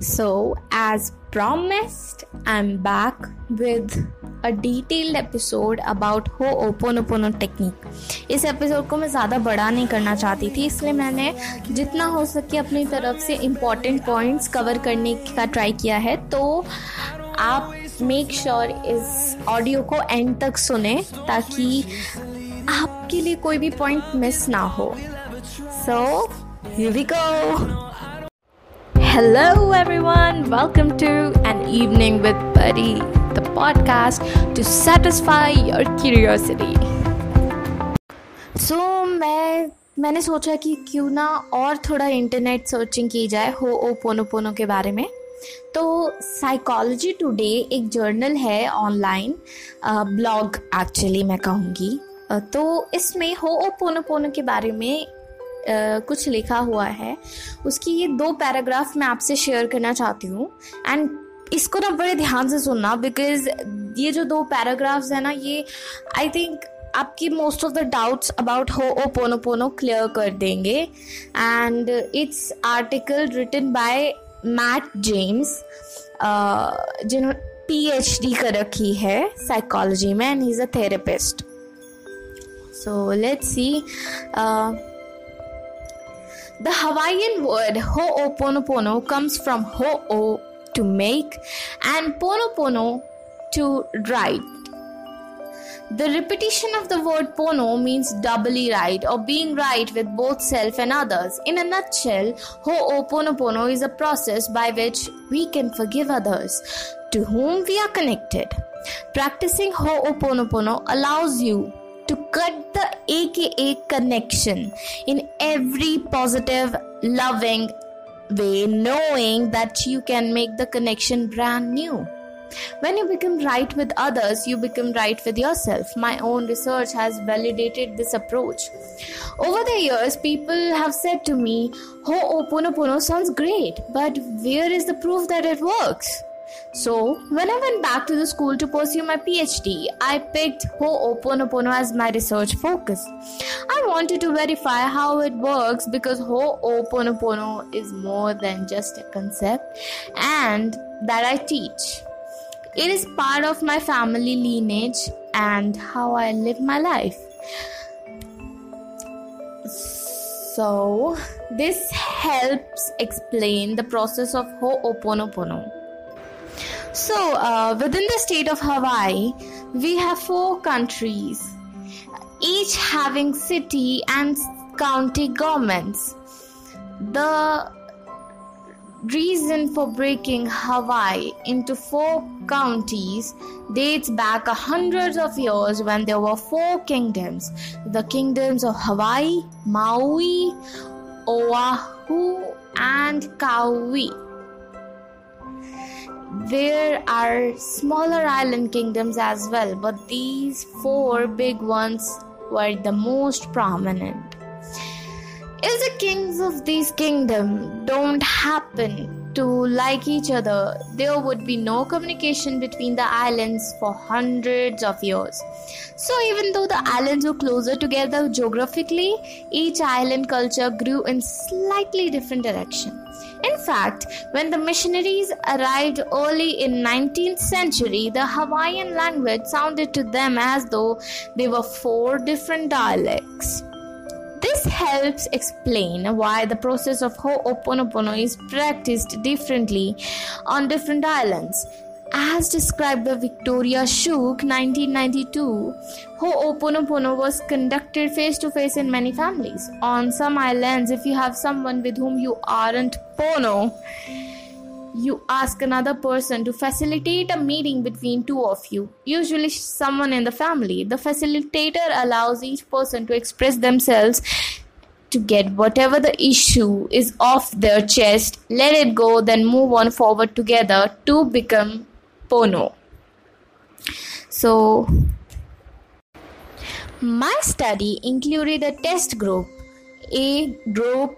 So, as promised, I'm back with a detailed episode about Ho'oponopono technique. इस episode को मैं ज़्यादा बड़ा नहीं करना चाहती थी इसलिए मैंने जितना हो सके अपनी तरफ़ से इंपॉर्टेंट पॉइंट्स कवर करने का ट्राई किया है। तो आप मेक श्योर sure इस ऑडियो को एंड तक सुने ताकि आपके लिए कोई भी पॉइंट मिस ना हो। सो we go! Hello, everyone. Welcome to An Evening with Buddy, the podcast to satisfy your curiosity. So, मैं मैंने सोचा कि क्यों ना और थोड़ा इंटरनेट सर्चिंग की जाए हो ओ पोनो पोनो के बारे में तो साइकोलॉजी टुडे एक जर्नल है ऑनलाइन ब्लॉग एक्चुअली मैं कहूँगी तो इसमें हो ओ पोनो पोनो के बारे में कुछ लिखा हुआ है। उसकी ये दो पैराग्राफ मैं आपसे शेयर करना चाहती हूँ। एंड इसको ना बड़े ध्यान से सुनना बिकॉज़ ये जो दो पैराग्राफ्स है ना, ये आई थिंक आपकी most of the doubts about Ho'oponopono clear कर देंगे। And it's article written by Matt James जिन्होंने पी एच डी कर रखी है साइकोलॉजी में and is a therapist so let's see The Hawaiian word ho'oponopono comes from ho'o to make and ponopono to right. The repetition of the word pono means doubly right or being right with both self and others. In a nutshell, ho'oponopono is a process by which we can forgive others to whom we are connected. Practicing ho'oponopono allows you to cut the AKA connection in every positive, loving way, knowing that you can make the connection brand new. When you become right with others, you become right with yourself. My own research has validated this approach. Over the years, people have said to me, oh, Ho'oponopono sounds great, but where is the proof that it works? So, when I went back to the school to pursue my PhD, I picked Ho'oponopono as my research focus. I wanted to verify how it works because Ho'oponopono is more than just a concept and that I teach. It is part of my family lineage and how I live my life. So, this helps explain the process of Ho'oponopono. So, uh, within the state of Hawaii, we have four countries, each having city and county governments. The reason for breaking Hawaii into four counties dates back a hundreds of years when there were four kingdoms the kingdoms of Hawaii, Maui, Oahu, and Kauai there are smaller island kingdoms as well, but these four big ones were the most prominent. If the kings of these kingdoms don't happen to like each other, there would be no communication between the islands for hundreds of years. So, even though the islands were closer together geographically, each island culture grew in slightly different direction. In fact, when the missionaries arrived early in 19th century, the Hawaiian language sounded to them as though they were four different dialects. This helps explain why the process of Ho'oponopono is practiced differently on different islands. As described by Victoria Shook, 1992, Ho'oponopono was conducted face to face in many families. On some islands, if you have someone with whom you aren't pono, you ask another person to facilitate a meeting between two of you, usually someone in the family. The facilitator allows each person to express themselves to get whatever the issue is off their chest, let it go, then move on forward together to become Pono. So, my study included a test group, a group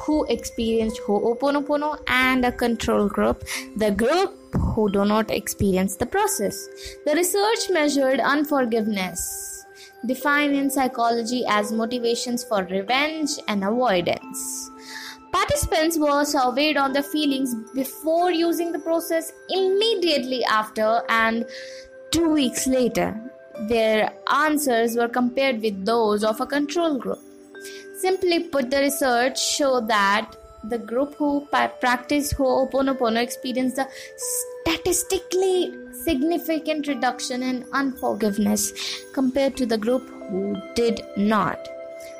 who experienced Ho'oponopono and a control group, the group who do not experience the process. The research measured unforgiveness, defined in psychology as motivations for revenge and avoidance. Participants were surveyed on their feelings before using the process, immediately after, and two weeks later. Their answers were compared with those of a control group. Simply put, the research showed that the group who practiced Ho'oponopono experienced a statistically significant reduction in unforgiveness compared to the group who did not.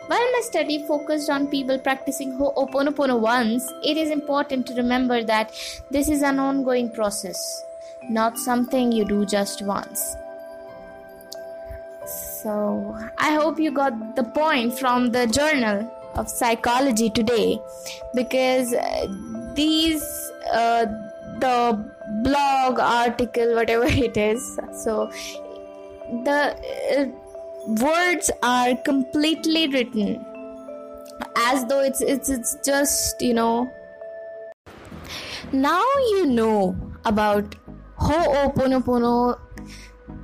While my study focused on people practicing Ho'oponopono once, it is important to remember that this is an ongoing process, not something you do just once. So, I hope you got the point from the journal of psychology today because uh, these, uh, the blog article, whatever it is, so the uh, words are completely written as though it's, it's it's just you know. Now you know about ho'oponopono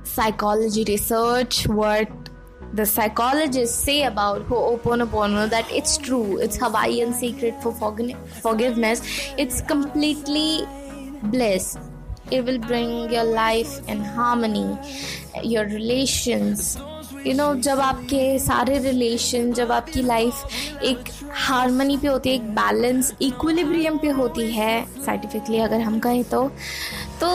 psychology research, what the psychologists say about Ho'oponopono that it's true, it's Hawaiian secret for forgiveness, it's completely bliss. It will bring your life in harmony, your relations. You you know know, जब आपके सारे relation जब आपकी life एक harmony पे होती है एक बैलेंस इक्विलिब्रियम पे होती है साइंटिफिकली अगर हम कहें तो तो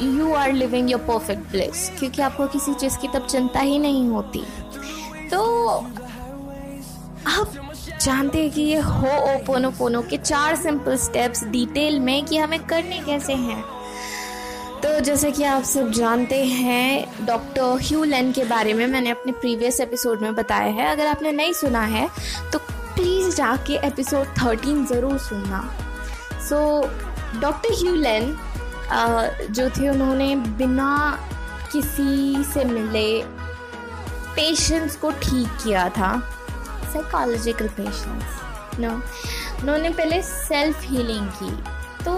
you are living your perfect place क्योंकि आपको किसी चीज़ की तब चिंता ही नहीं होती। तो आप जानते हैं कि ये हो ओपोनो पोनो पोनो के चार सिंपल स्टेप्स डिटेल में कि हमें करने कैसे हैं। तो जैसे कि आप सब जानते हैं डॉक्टर ह्यूलन के बारे में मैंने अपने प्रीवियस एपिसोड में बताया है। अगर आपने नहीं सुना है तो प्लीज़ जाके एपिसोड थर्टीन ज़रूर सुनना। सो डॉक्टर ह्यूलन जो थे उन्होंने बिना किसी से मिले पेशेंट्स को ठीक किया था। साइकोलॉजिकल पेशेंट्स नो उन्होंने पहले सेल्फ हीलिंग की। तो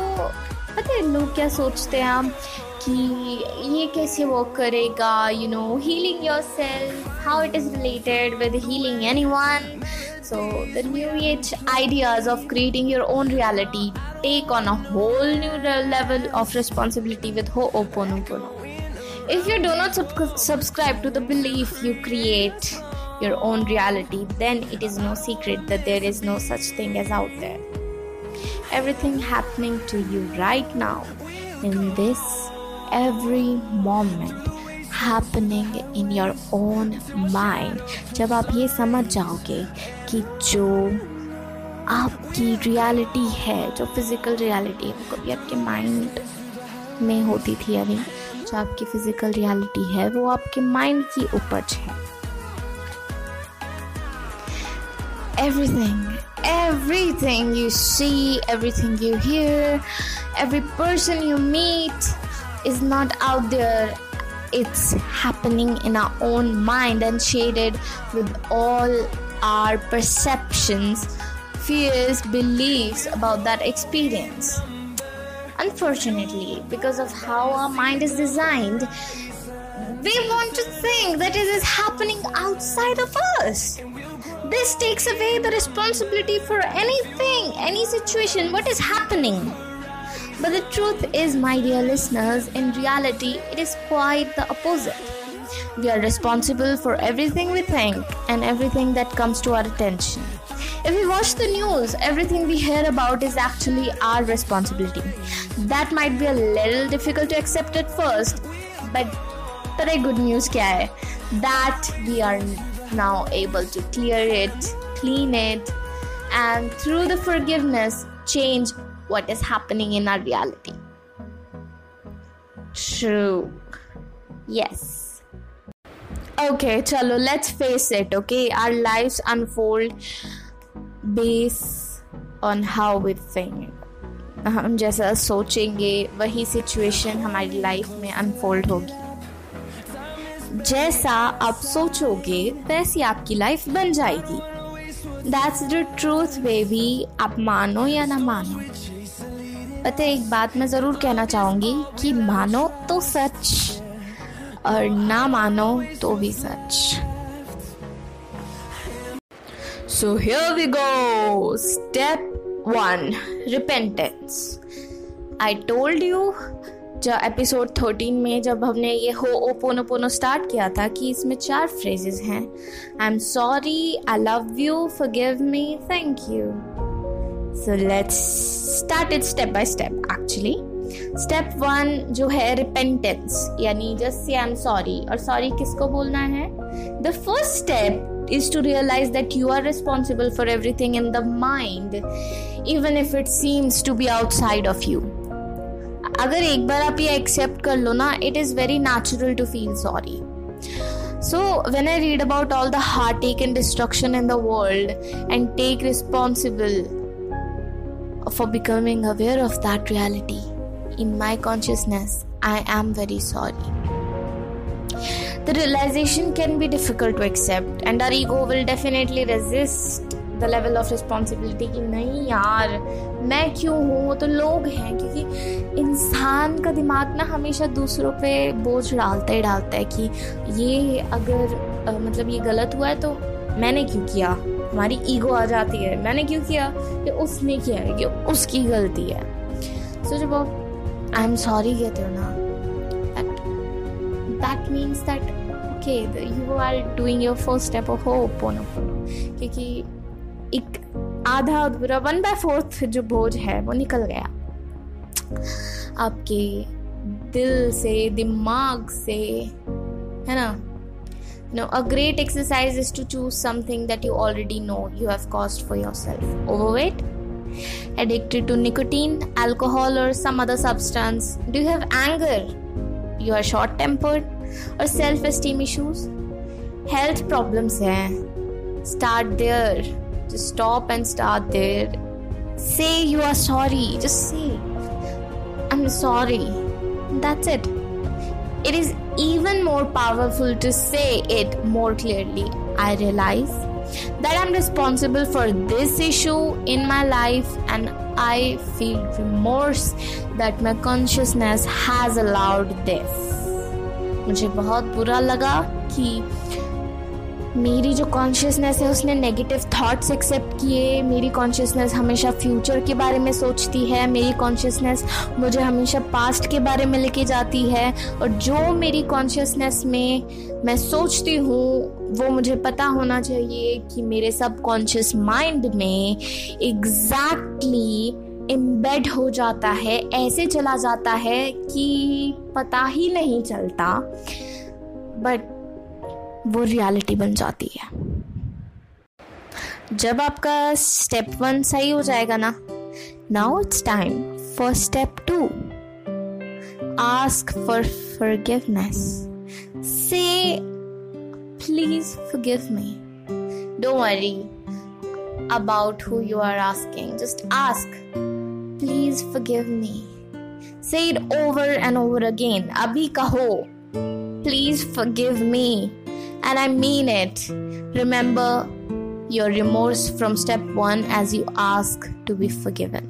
पता है लोग क्या सोचते हैं आप कि ये कैसे वर्क करेगा you know healing your self how it is related with healing any one So, the new age ideas of creating your own reality take on a whole new level of responsibility with Ho'oponopono. If you do not sub- subscribe to the belief you create your own reality, then it is no secret that there is no such thing as out there. Everything happening to you right now, in this every moment, happening in your own mind जब आप ये समझ जाओगे कि जो आपकी reality है जो फ़िज़िकल रियलिटी है वो कभी आपके माइंड में होती थी यानी जो आपकी फ़िज़िकल रियलिटी है वो आपके माइंड की उपज है everything everything you see everything you hear every person you meet is not out there it's happening in our own mind and shaded with all our perceptions, fears, beliefs about that experience. Unfortunately, because of how our mind is designed, we want to think that it is happening outside of us. This takes away the responsibility for anything, any situation, what is happening. But the truth is, my dear listeners, in reality, it is quite the opposite. We are responsible for everything we think and everything that comes to our attention. If we watch the news, everything we hear about is actually our responsibility. That might be a little difficult to accept at first, but a good news hai? That we are now able to clear it, clean it, and through the forgiveness, change what is happening in our reality. True. Yes. Okay, chalo, let's face it, okay? Our lives unfold based on how we think. हम जैसा सोचेंगे वही situation हमारी life में unfold होगी। जैसा आप सोचोगे वैसी आपकी लाइफ बन जाएगी। दैट्स द ट्रूथ बेबी आप मानो या ना मानो। पता एक बात मैं ज़रूर कहना चाहूँगी कि मानो तो सच। और ना मानो तो भी सच। So here we go step one repentance I told you जब एपिसोड 13 में जब हमने ये हो ओपोनो स्टार्ट किया था कि इसमें चार फ्रेजेस हैं। I am sorry I love you forgive me thank you so let's start it step by step actually step one जो है रिपेंटेंस यानी just see I am sorry और सॉरी किसको बोलना है? The first step is to realize that you are responsible for everything in the mind even if it seems to be outside of you अगर एक बार आप ये एक्सेप्ट कर लो ना it is very natural to feel sorry so when I read about all the hurt take and destruction in the world and take responsible for becoming aware of that reality in my consciousness, I am very sorry. The realization can be difficult to accept, and our ego will definitely resist the level of responsibility कि नहीं यार मैं क्यों हूँ? तो लोग हैं क्योंकि इंसान का दिमाग ना हमेशा दूसरों पे बोझ डालता ही डालता है कि ये अगर आ, मतलब ये गलत हुआ है तो मैंने क्यों किया? हमारी ईगो आ जाती है। मैंने क्यों किया? कि उसने किया है कि उसकी गलती है। सो so, जब आप आई एम सॉरी कहते हो ना but that means that okay you are doing your first step of Ho'oponopono क्योंकि एक आधा अधूरा वन बाय फोर्थ जो बोझ है, वो निकल गया। आपके दिल से, दिमाग से, है ना? No a great exercise is to choose something that you already know you have cost for your self over addicted to nicotine alcohol or some other substance do you have anger you are short tempered or self esteem issues health problems hai start there just stop and start there. Say you are sorry. Just say, I'm sorry. That's it. It is even more powerful to say it more clearly. I realize that I'm responsible for this issue in my life, and I feel remorse that my consciousness has allowed this. मुझे बहुत बुरा लगा कि मेरी जो consciousness है, उसने negative thoughts accept किए। मेरी कॉन्शियसनेस हमेशा फ्यूचर के बारे में सोचती है। मेरी कॉन्शियसनेस मुझे हमेशा पास्ट के बारे में लेके जाती है। और जो मेरी कॉन्शियसनेस में मैं सोचती हूँ वो मुझे पता होना चाहिए कि मेरे सब कॉन्शियस माइंड में एग्जैक्टली exactly एम्बेड हो जाता है, ऐसे चला जाता है कि पता ही नहीं चलता बट वो रियलिटी बन जाती है। जब आपका स्टेप वन सही हो जाएगा ना now it's time for step two ask for forgiveness say please forgive me don't worry about who you are asking just ask please forgive me say it over and over again abhi kaho please forgive me and I mean it. Remember your remorse from step one as you ask to be forgiven.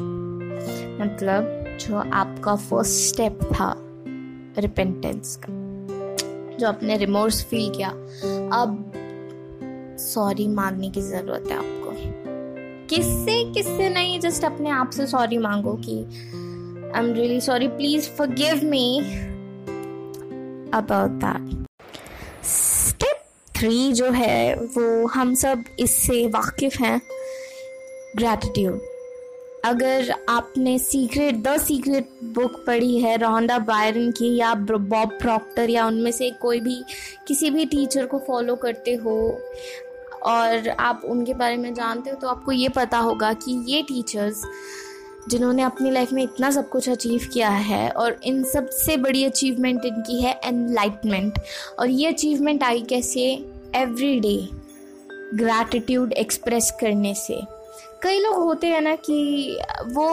मतलब जो आपका first step था repentance का जो आपने remorse feel किया। अब sorry मांगने की ज़रूरत है आपको। किससे किससे नहीं जस्ट अपने आप से सॉरी मांगो कि I am really sorry please forgive me about that step three जो है, वो हम सब इससे वाकिफ हैं। ग्रैटिट्यूड अगर आपने सीक्रेट द सीक्रेट बुक पढ़ी है रोंडा बायरन की, या बॉब प्रॉक्टर या उनमें से कोई भी, किसी भी टीचर को फॉलो करते हो, और आप उनके बारे में जानते हो तो आपको ये पता होगा कि ये टीचर्स जिन्होंने अपनी लाइफ में इतना सब कुछ अचीव किया है, और इन सबसे बड़ी अचीवमेंट इनकी है एनलाइटमेंट और ये अचीवमेंट आई कैसे? एवरी डे ग्रैटिट्यूड एक्सप्रेस करने से. कई लोग होते हैं ना कि वो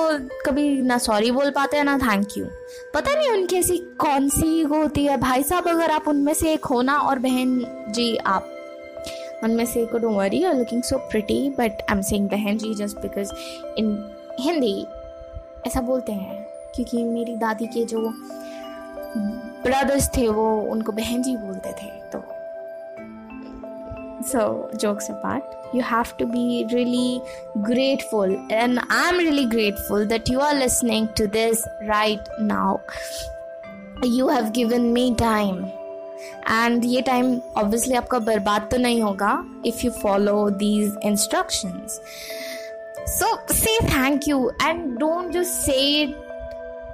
कभी ना सॉरी बोल पाते हैं, ना थैंक यू पता नहीं उनकी ऐसी कौन सी होती है? भाई साहब, अगर आप उनमें से एक हो ना, और बहन जी, आप उनमें से एक don't worry are looking so pretty but I am saying बहन जी जस्ट बिकॉज़ इन हिंदी ऐसा बोलते हैं, क्योंकि मेरी दादी के जो ब्रदर्स थे, वो उनको बहन जी बोलते थे तो So, jokes apart, you have to be really grateful, and I'm really grateful that you are listening to this right now. You have given me time. And ये टाइम ऑब्वियसली आपका बर्बाद तो नहीं होगा if you follow these instructions सो से thank you and don't just say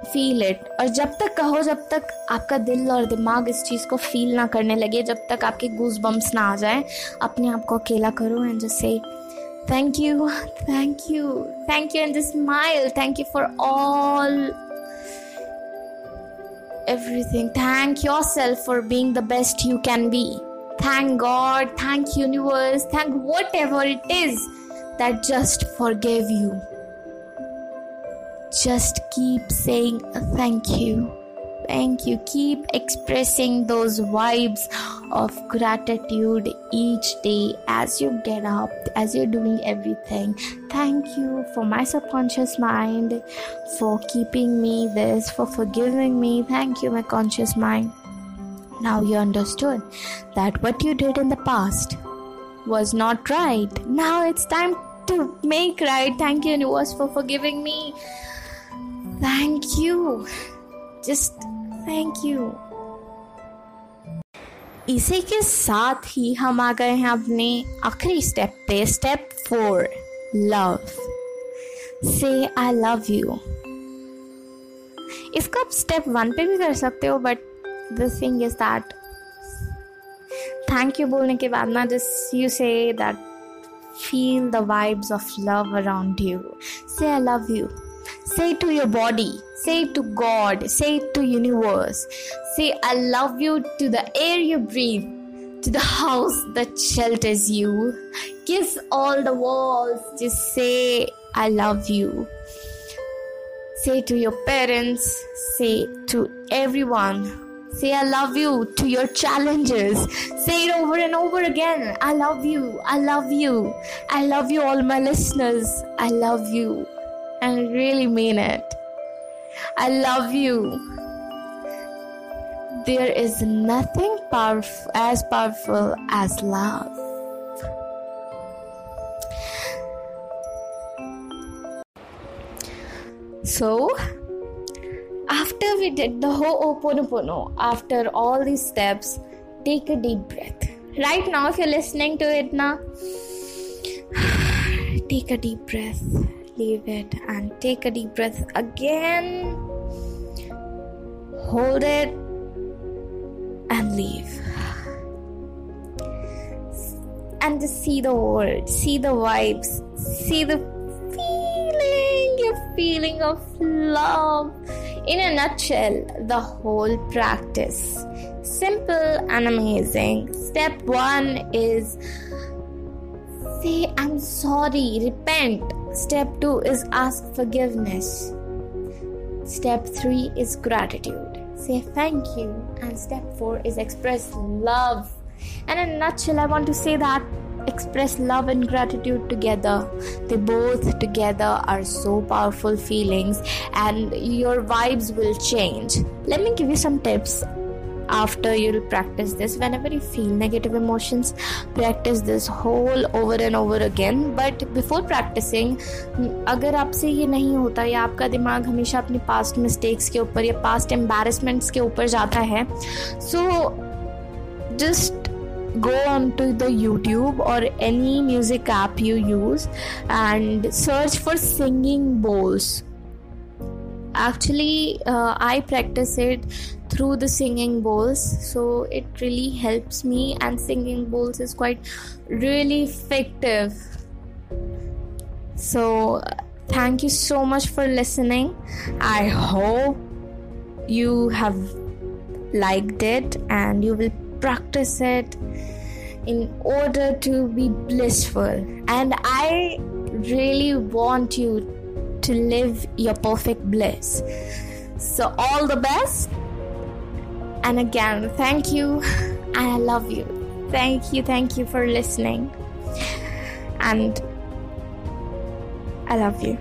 feel it और जब तक कहो जब तक आपका दिल और दिमाग इस चीज़ को फील ना करने लगे जब तक आपके गूज बम्स ना आ जाए अपने आप को अकेला करो and just say thank you thank you thank you and just smile thank you for all everything thank yourself for being the best you can be thank god thank universe thank whatever it is that just forgave you just keep saying thank you. Thank you. Keep expressing those vibes of gratitude each day as you get up, as you're doing everything. Thank you for my subconscious mind, for keeping me this, for forgiving me. Thank you, my conscious mind. Now you understood that what you did in the past was not right. Now it's time to make right. Thank you, universe, for forgiving me. Thank you just thank you इसी के साथ ही हम आ गए हैं अपने आखिरी step पे step four love से आई लव यू इसको आप स्टेप वन पे भी कर सकते हो but the thing is that thank you बोलने के बाद ना just you say that feel the vibes of love around you say I love you say to your body say to god say to universe. Say i love you to the air you breathe to the house that shelters you. Kiss all the walls just say i love you. Say to your parents say to everyone say i love you to your challenges say it over and over again i love you i love you i love you all my listeners i love you and really mean it. I love you. There is nothing powerful, as powerful as love. So, after we did the whole Ho'oponopono, after all these steps, take a deep breath. Right now, if you're listening to it now, take a deep breath leave it and take a deep breath again. Hold it and leave. And just see the world, see the vibes, see the feeling, your feeling of love. In a nutshell, the whole practice. Simple and amazing. Step one is say, I'm sorry, repent Step 2 is ask forgiveness. Step 3 is gratitude. Say thank you. And step 4 is express love. And in a nutshell, I want to say that express love and gratitude together. They both together are so powerful feelings, and your vibes will change. Let me give you some tips after you'll practice this whenever you feel negative emotions practice this whole over and over again but before practicing अगर आपसे ये नहीं होता या आपका दिमाग हमेशा अपनी पास्ट मिस्टेक्स के ऊपर या पास्ट एम्बेरसमेंट्स के ऊपर जाता है so just go on to the youtube or any music app you use and search for singing bowls actually uh, i practice it through the singing bowls so it really helps me and singing bowls is quite really effective. So thank you so much for listening. I hope you have liked it and you will practice it in order to be blissful. And i really want you to live your perfect bliss so all the best and again, thank you. And I love you. Thank you, thank you for listening. And I love you.